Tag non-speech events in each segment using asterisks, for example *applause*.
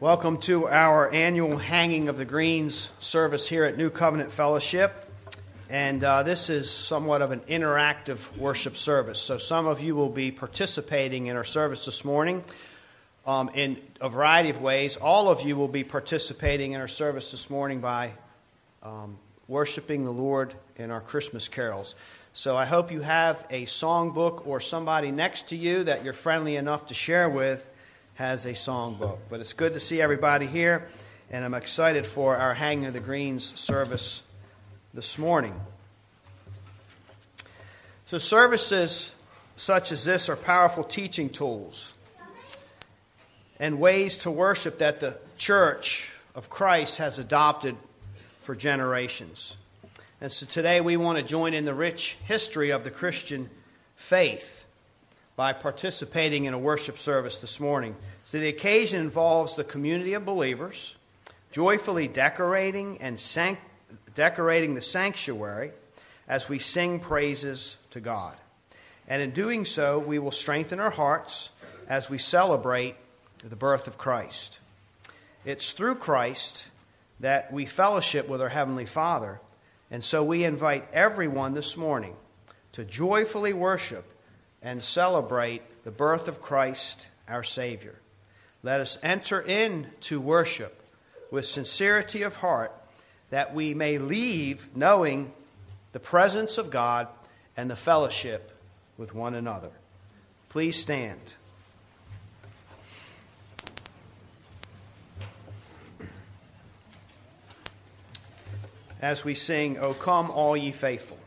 Welcome to our annual Hanging of the Greens service here at New Covenant Fellowship. And uh, this is somewhat of an interactive worship service. So, some of you will be participating in our service this morning um, in a variety of ways. All of you will be participating in our service this morning by um, worshiping the Lord in our Christmas carols. So, I hope you have a songbook or somebody next to you that you're friendly enough to share with has a songbook. But it's good to see everybody here, and I'm excited for our Hanging of the Greens service this morning. So, services such as this are powerful teaching tools and ways to worship that the church of Christ has adopted for generations. And so today we want to join in the rich history of the Christian faith by participating in a worship service this morning. So the occasion involves the community of believers joyfully decorating and sanct- decorating the sanctuary as we sing praises to God. And in doing so, we will strengthen our hearts as we celebrate the birth of Christ. It's through Christ that we fellowship with our Heavenly Father. And so we invite everyone this morning to joyfully worship and celebrate the birth of Christ, our Savior. Let us enter into worship with sincerity of heart that we may leave knowing the presence of God and the fellowship with one another. Please stand. As we sing, O come, all ye faithful.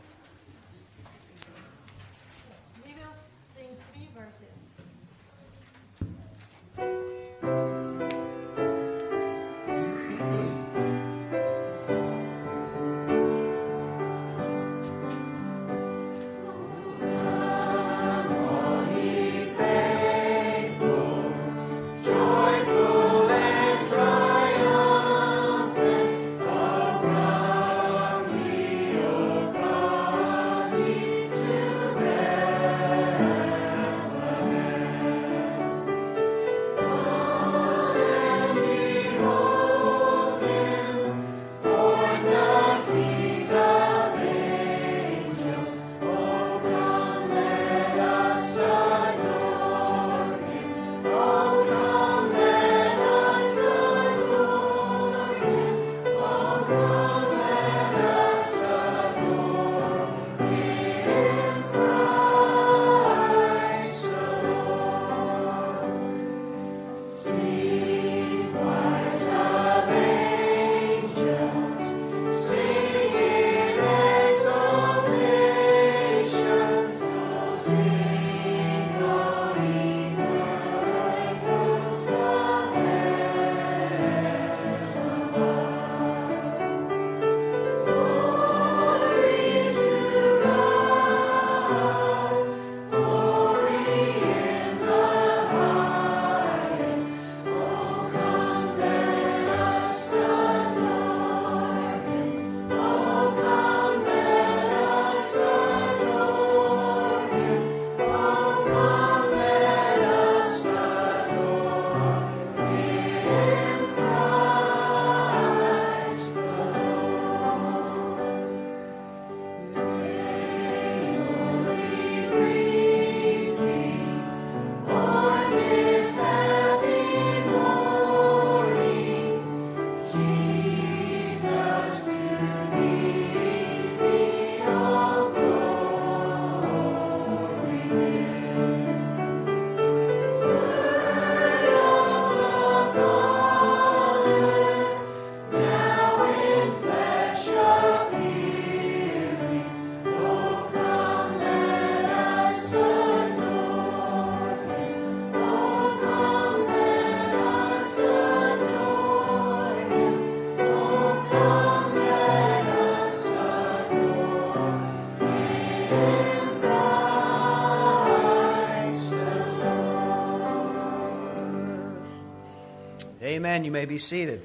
Amen. You may be seated.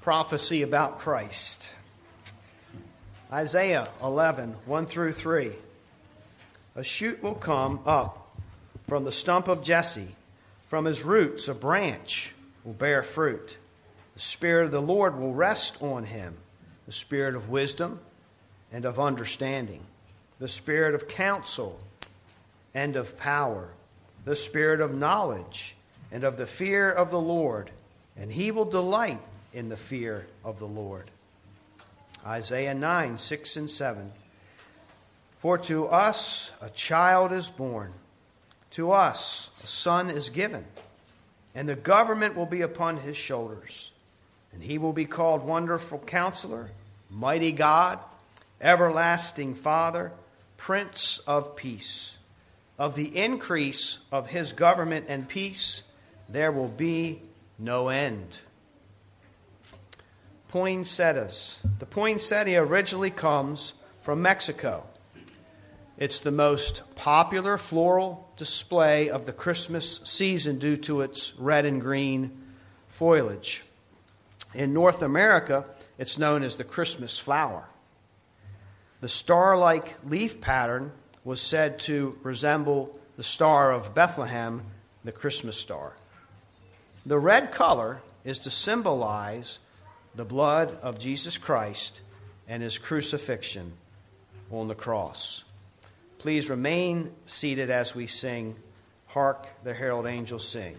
Prophecy about Christ. Isaiah 11, 1 through 3. A shoot will come up from the stump of Jesse. From his roots, a branch will bear fruit. The Spirit of the Lord will rest on him the Spirit of wisdom and of understanding, the Spirit of counsel and of power, the Spirit of knowledge and of the fear of the Lord. And he will delight in the fear of the Lord. Isaiah 9, 6 and 7. For to us a child is born, to us a son is given, and the government will be upon his shoulders. And he will be called Wonderful Counselor, Mighty God, Everlasting Father, Prince of Peace. Of the increase of his government and peace, there will be no end. Poinsettias. The poinsettia originally comes from Mexico. It's the most popular floral display of the Christmas season due to its red and green foliage. In North America, it's known as the Christmas flower. The star like leaf pattern was said to resemble the Star of Bethlehem, the Christmas star. The red color is to symbolize the blood of Jesus Christ and his crucifixion on the cross. Please remain seated as we sing, Hark the Herald Angels Sing.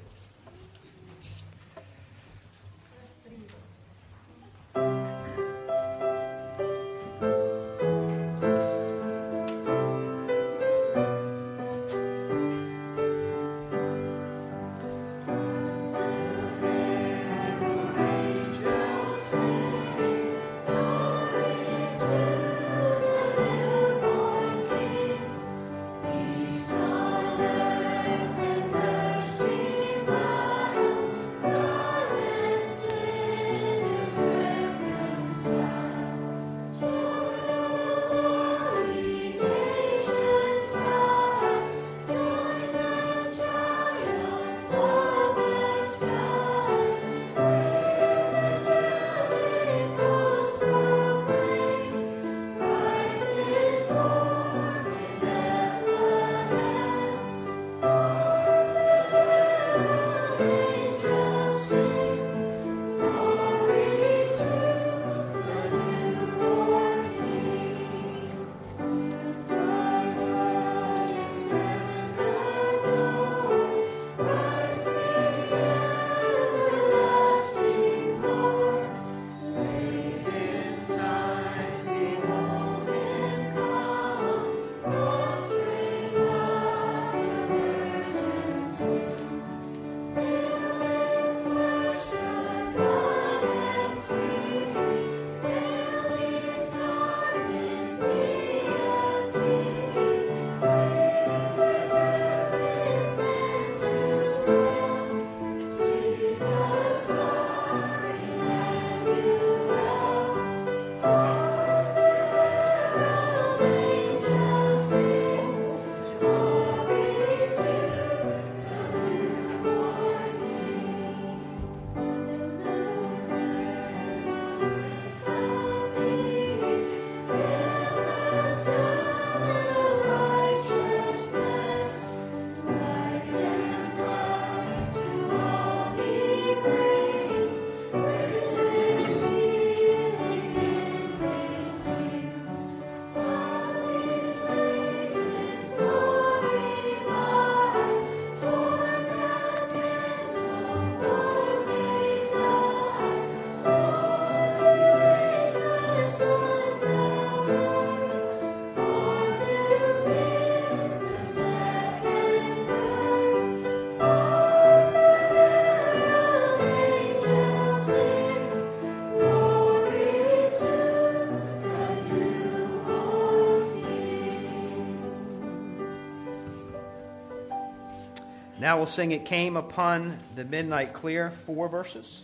Now we'll sing It Came Upon the Midnight Clear, four verses.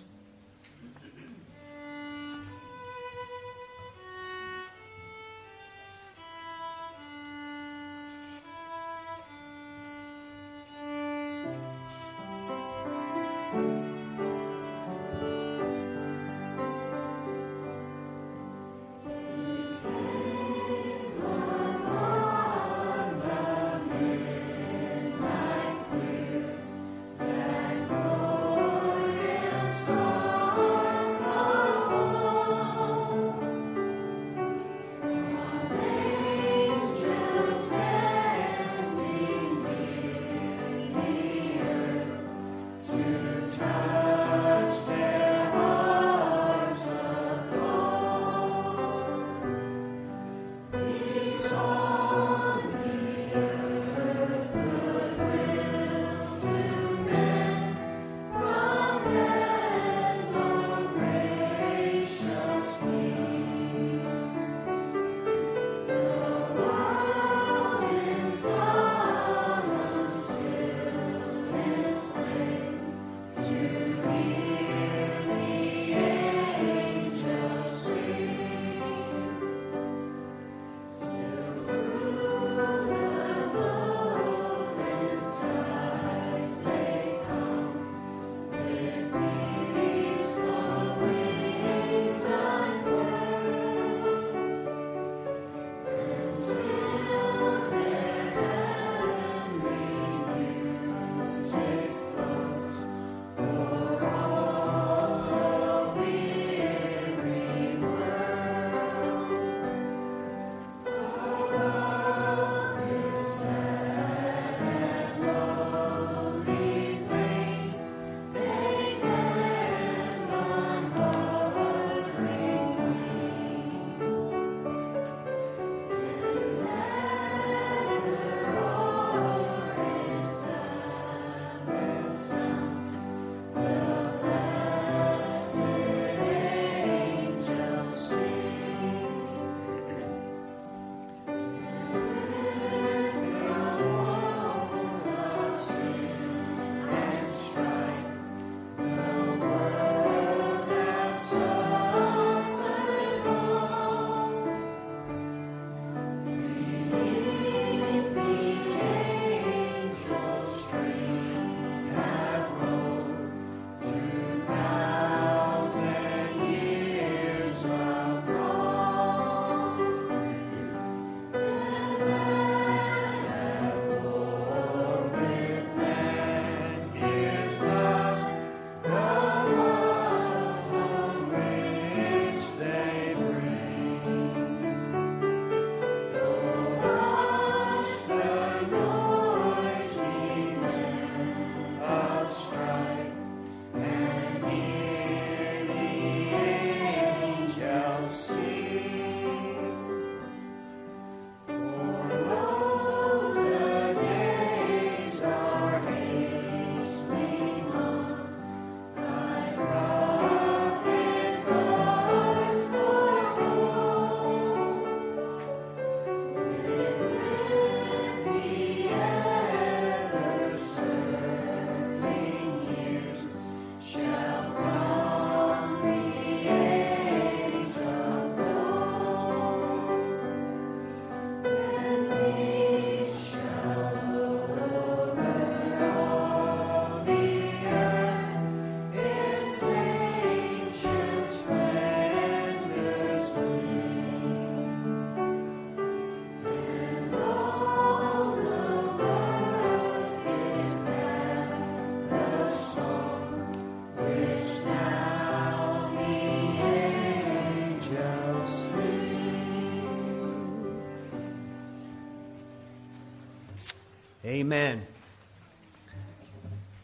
Amen.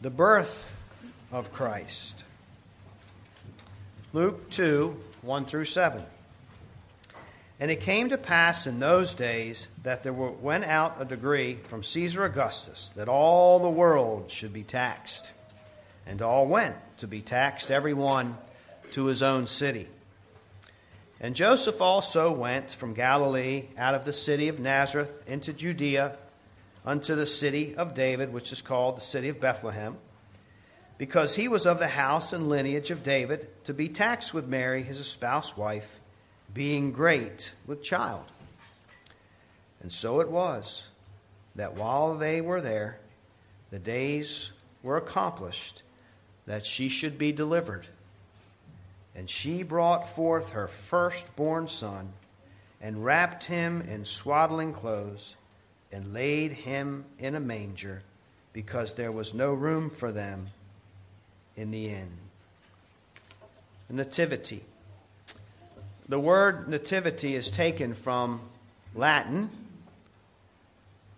The birth of Christ. Luke 2 1 through 7. And it came to pass in those days that there went out a decree from Caesar Augustus that all the world should be taxed. And all went to be taxed, every one to his own city. And Joseph also went from Galilee out of the city of Nazareth into Judea unto the city of David, which is called the city of Bethlehem, because he was of the house and lineage of David, to be taxed with Mary, his espoused wife, being great with child. And so it was that while they were there, the days were accomplished that she should be delivered. And she brought forth her firstborn son, and wrapped him in swaddling clothes, and laid him in a manger, because there was no room for them in the inn. Nativity. The word nativity is taken from Latin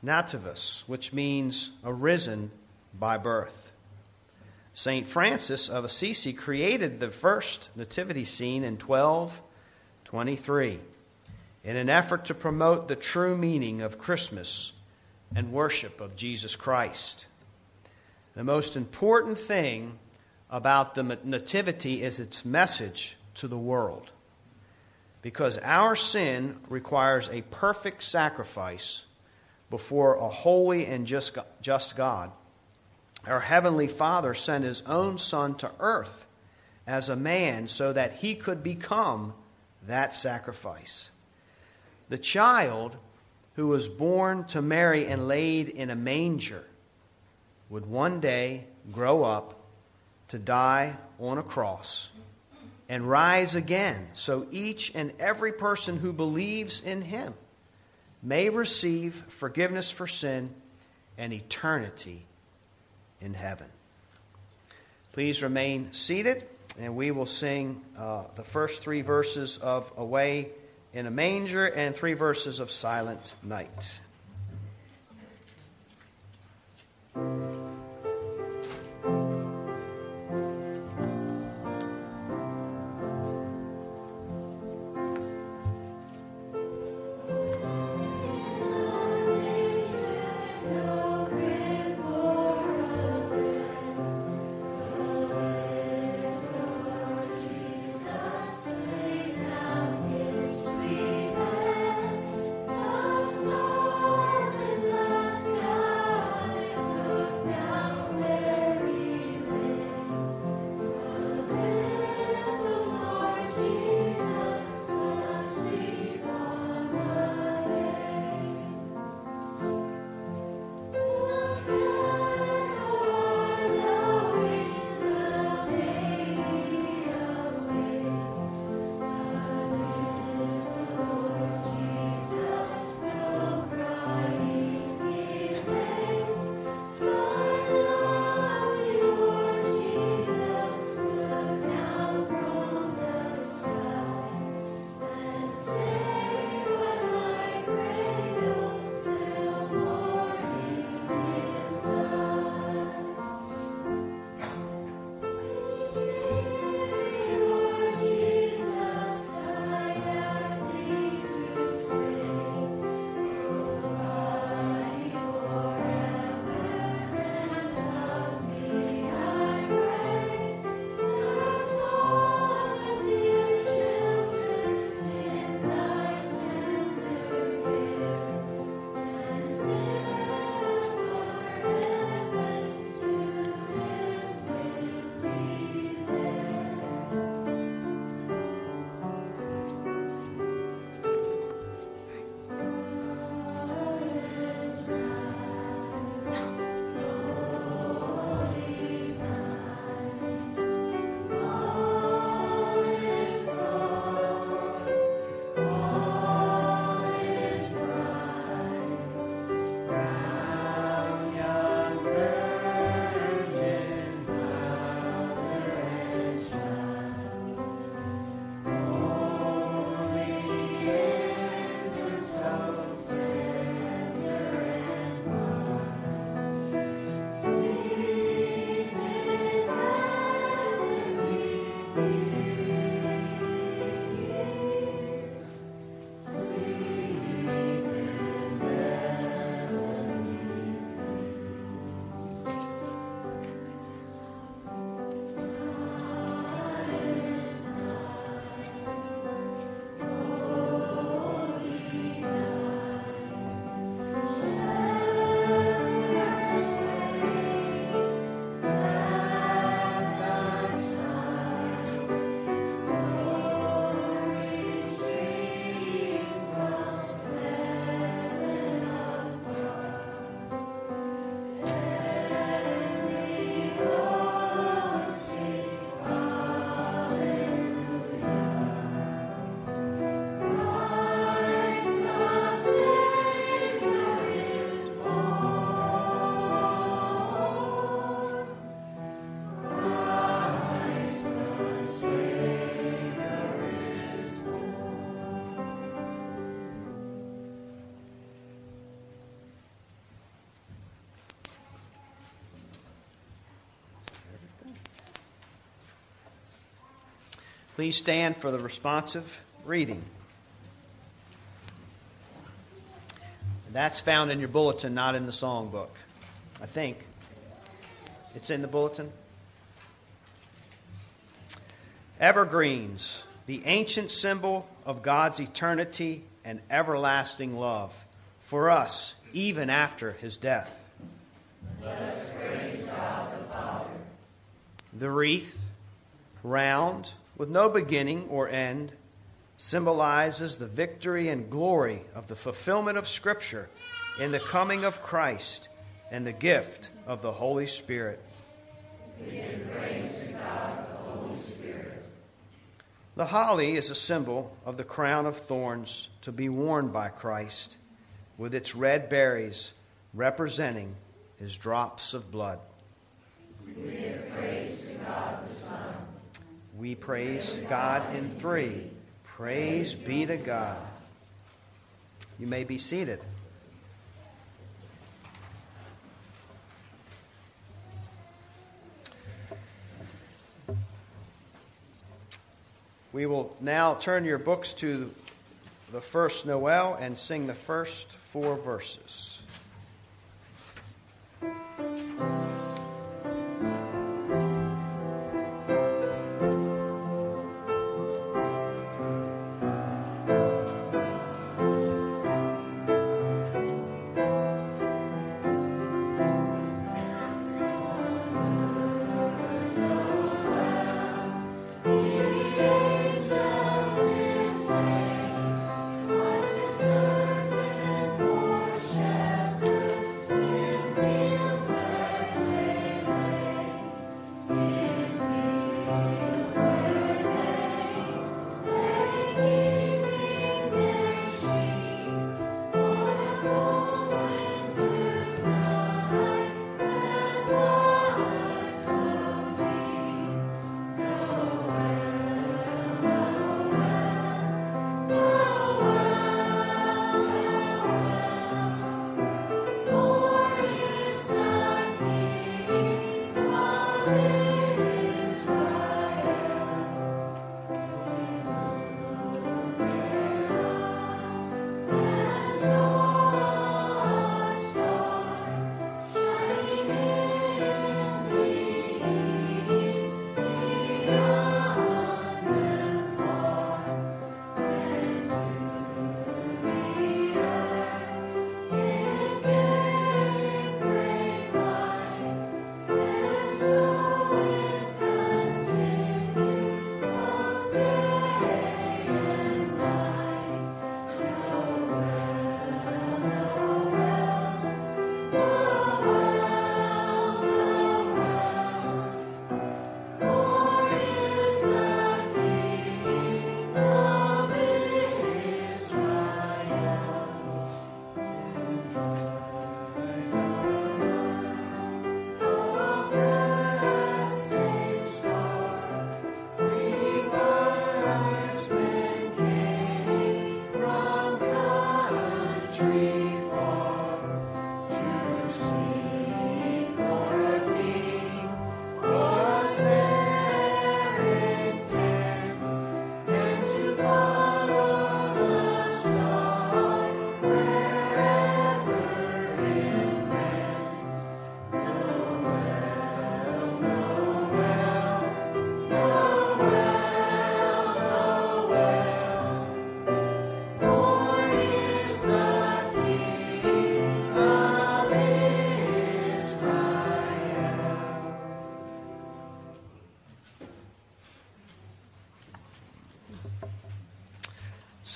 nativus, which means arisen by birth. St. Francis of Assisi created the first nativity scene in 1223 in an effort to promote the true meaning of Christmas and worship of Jesus Christ. The most important thing about the nativity is its message to the world. Because our sin requires a perfect sacrifice before a holy and just, God our Heavenly Father sent His own Son to earth as a man so that He could become that sacrifice. The child who was born to Mary and laid in a manger would one day grow up to die on a cross and rise again so each and every person who believes in him may receive forgiveness for sin and eternity in heaven. Please remain seated, and we will sing uh, the first three verses of Away in a Manger and three verses of Silent Night. Please stand for the responsive reading. That's found in your bulletin, not in the songbook. I think. It's in the bulletin. Evergreens, the ancient symbol of God's eternity and everlasting love for us, even after his death. The, the wreath, round, with no beginning or end, symbolizes the victory and glory of the fulfillment of Scripture in the coming of Christ and the gift of the Holy Spirit. The holly is a symbol of the crown of thorns to be worn by Christ, with its red berries representing his drops of blood. We give praise to God the. We praise God in three. Praise be to God. You may be seated. We will now turn your books to the first Noel and sing the first four verses.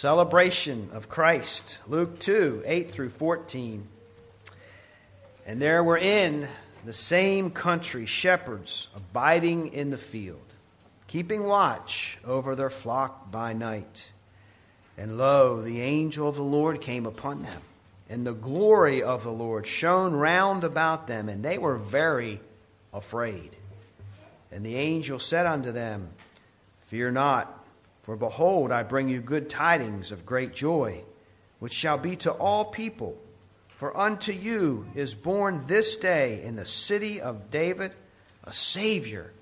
Celebration of Christ. Luke 2 8 through 14. And there were in the same country shepherds abiding in the field, keeping watch over their flock by night. And lo, the angel of the Lord came upon them, and the glory of the Lord shone round about them, and they were very afraid. And the angel said unto them, Fear not. For behold, I bring you good tidings of great joy, which shall be to all people. For unto you is born this day in the city of David a Savior,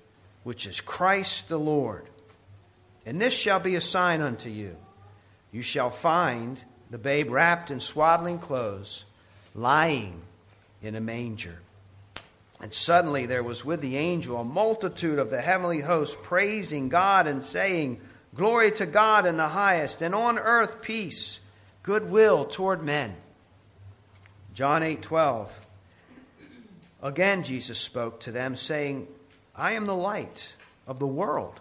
which is Christ the Lord. And this shall be a sign unto you. You shall find the babe wrapped in swaddling clothes, lying in a manger. And suddenly there was with the angel a multitude of the heavenly host praising God and saying, Glory to God in the highest, and on earth peace, goodwill toward men. John 8 12. Again Jesus spoke to them, saying, I am the light of the world.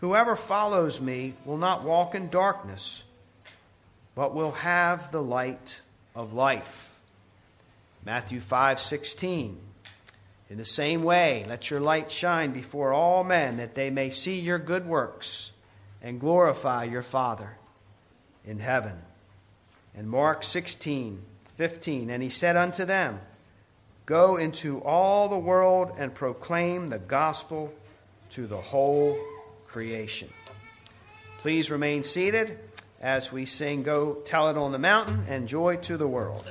Whoever follows me will not walk in darkness, but will have the light of life. Matthew 5:16 In the same way let your light shine before all men that they may see your good works and glorify your Father in heaven. And Mark 16:15 And he said unto them Go into all the world and proclaim the gospel to the whole creation. Please remain seated as we sing Go Tell It on the Mountain and Joy to the World.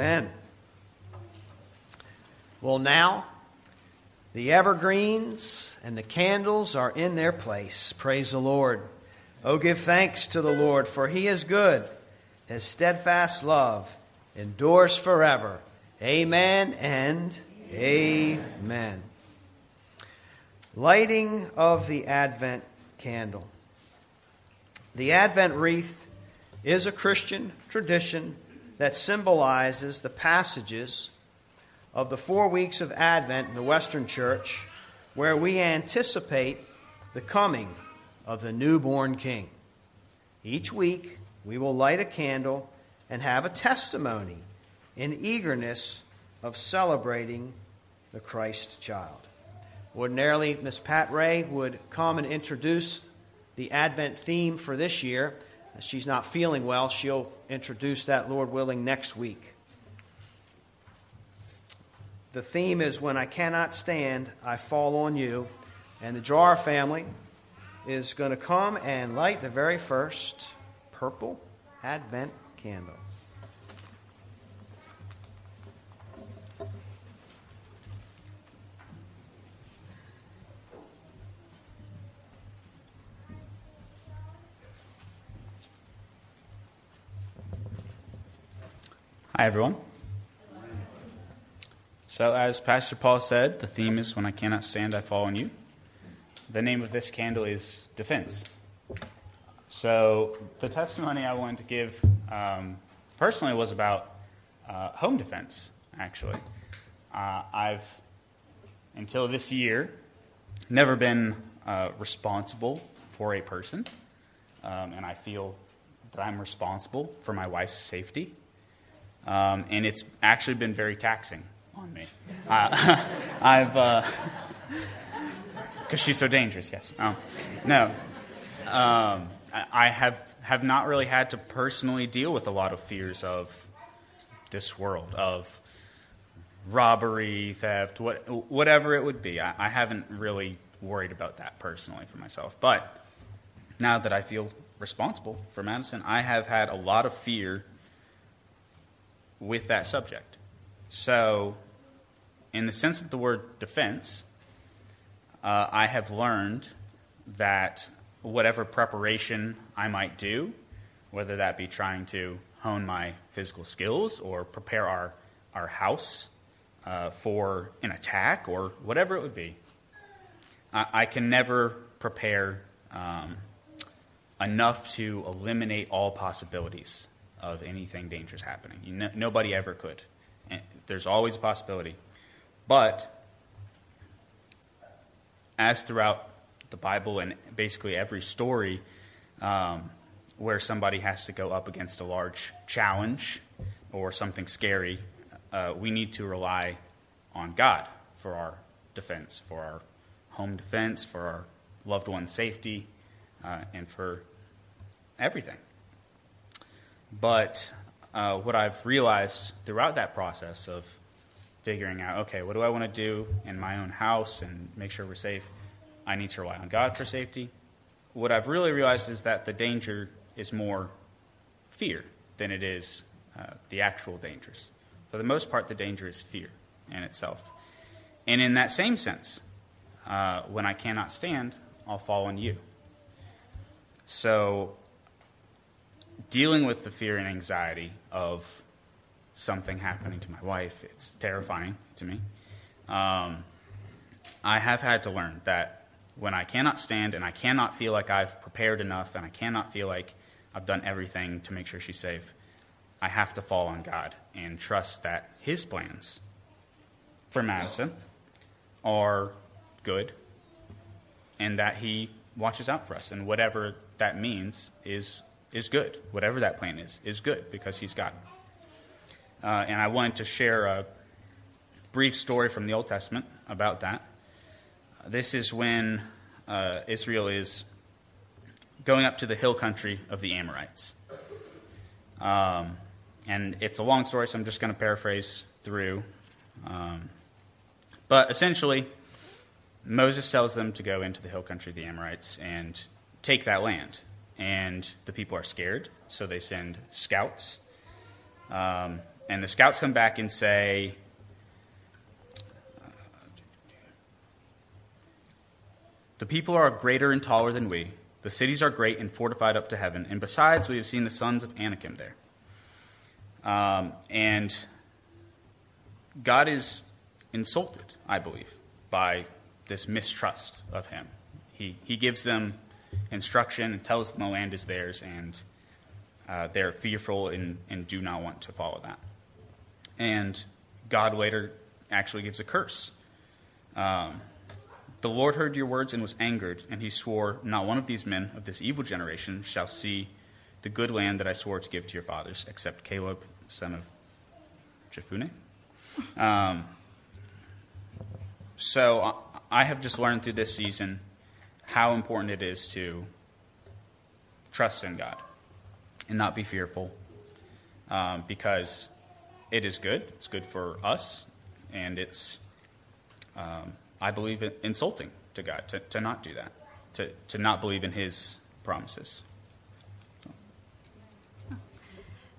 Amen. Well, now the evergreens and the candles are in their place. Praise the Lord. Oh, give thanks to the Lord, for he is good. His steadfast love endures forever. Amen and amen. amen. Lighting of the Advent candle. The Advent wreath is a Christian tradition that symbolizes the passages of the four weeks of Advent in the Western Church, where we anticipate the coming of the newborn King. Each week, we will light a candle and have a testimony in eagerness of celebrating the Christ child. Ordinarily, Miss Pat Ray would come and introduce the Advent theme for this year. She's not feeling well. She'll introduce that, Lord willing, next week. The theme is When I Cannot Stand, I Fall on You. And the Jar family is going to come and light the very first purple Advent candle. Hi, everyone. So, as Pastor Paul said, the theme is When I Cannot Stand, I Fall on You. The name of this candle is Defense. So, the testimony I wanted to give um, personally was about uh, home defense, actually. Uh, I've, until this year, never been uh, responsible for a person, um, and I feel that I'm responsible for my wife's safety. Um, and it's actually been very taxing on me. Uh, *laughs* I've, because uh, she's so dangerous. Yes. Oh, no. Um, I have have not really had to personally deal with a lot of fears of this world of robbery, theft, what, whatever it would be. I, I haven't really worried about that personally for myself. But now that I feel responsible for Madison, I have had a lot of fear with that subject. So, in the sense of the word defense, uh, I have learned that whatever preparation I might do, whether that be trying to hone my physical skills or prepare our, our house uh, for an attack or whatever it would be, I, I can never prepare um, enough to eliminate all possibilities of anything dangerous happening. You nobody ever could. And there's always a possibility. But as throughout the Bible and basically every story um, where somebody has to go up against a large challenge or something scary, uh, we need to rely on God for our defense, for our home defense, for our loved one's safety, uh, and for everything. But uh, what I've realized throughout that process of figuring out, okay, what do I want to do in my own house and make sure we're safe? I need to rely on God for safety. What I've really realized is that the danger is more fear than it is uh, the actual dangers. For the most part, the danger is fear in itself. And in that same sense, uh, when I cannot stand, I'll fall on you. So dealing with the fear and anxiety of something happening to my wife, it's terrifying to me. Um, I have had to learn that when I cannot stand and I cannot feel like I've prepared enough and I cannot feel like I've done everything to make sure she's safe, I have to fall on God and trust that His plans for Madison are good and that He watches out for us. And whatever that means is is good. Whatever that plan is, is good because he's God. Uh, and I wanted to share a brief story from the Old Testament about that. This is when uh, Israel is going up to the hill country of the Amorites. Um, and it's a long story, so I'm just going to paraphrase through. Um, but essentially, Moses tells them to go into the hill country of the Amorites and take that land and the people are scared, so they send scouts. Um, and the scouts come back and say, The people are greater and taller than we. The cities are great and fortified up to heaven. And besides, we have seen the sons of Anakim there. Um, and God is insulted, I believe, by this mistrust of him. He, he gives them instruction and tells them the land is theirs, and uh, they're fearful and, and do not want to follow that. And God later actually gives a curse. Um, the Lord heard your words and was angered, and he swore, Not one of these men of this evil generation shall see the good land that I swore to give to your fathers, except Caleb, son of Jephunneh. Um, so I have just learned through this season how important it is to trust in God and not be fearful um, because it is good. It's good for us, and it's, um, I believe, insulting to God to, to not do that, to, to not believe in His promises.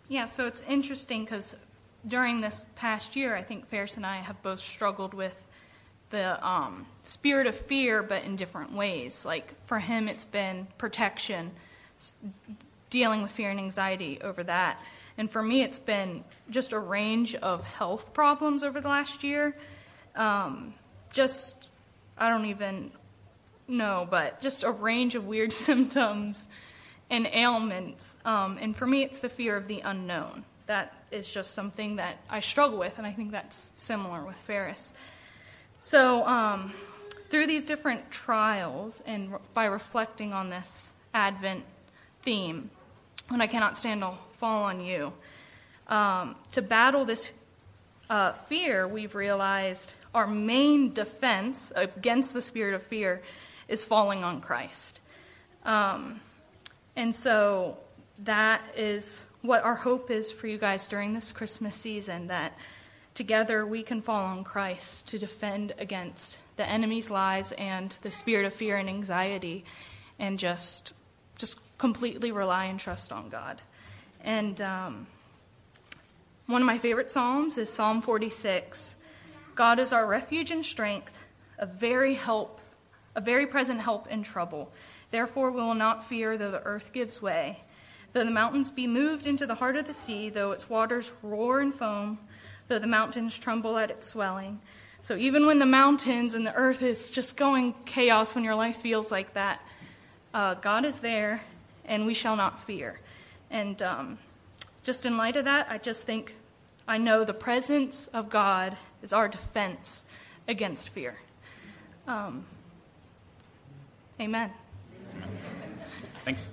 Yeah, so it's interesting because during this past year, I think Ferris and I have both struggled with the um, spirit of fear, but in different ways. Like for him, it's been protection, dealing with fear and anxiety over that. And for me, it's been just a range of health problems over the last year. Um, just, I don't even know, but just a range of weird *laughs* symptoms and ailments. Um, and for me, it's the fear of the unknown. That is just something that I struggle with, and I think that's similar with Ferris. So, um, through these different trials, and by reflecting on this Advent theme, when I cannot stand to fall on you, um, to battle this uh, fear, we've realized our main defense against the spirit of fear is falling on Christ. Um, and so that is what our hope is for you guys during this Christmas season that together we can fall on Christ to defend against the enemy's lies and the spirit of fear and anxiety and just just completely rely and trust on God. And um, one of my favorite psalms is Psalm 46. God is our refuge and strength, a very help, a very present help in trouble. Therefore we will not fear though the earth gives way Though the mountains be moved into the heart of the sea, though its waters roar and foam, though the mountains tremble at its swelling. So even when the mountains and the earth is just going chaos, when your life feels like that, uh, God is there and we shall not fear. And um, just in light of that, I just think I know the presence of God is our defense against fear. Um, amen. Thanks.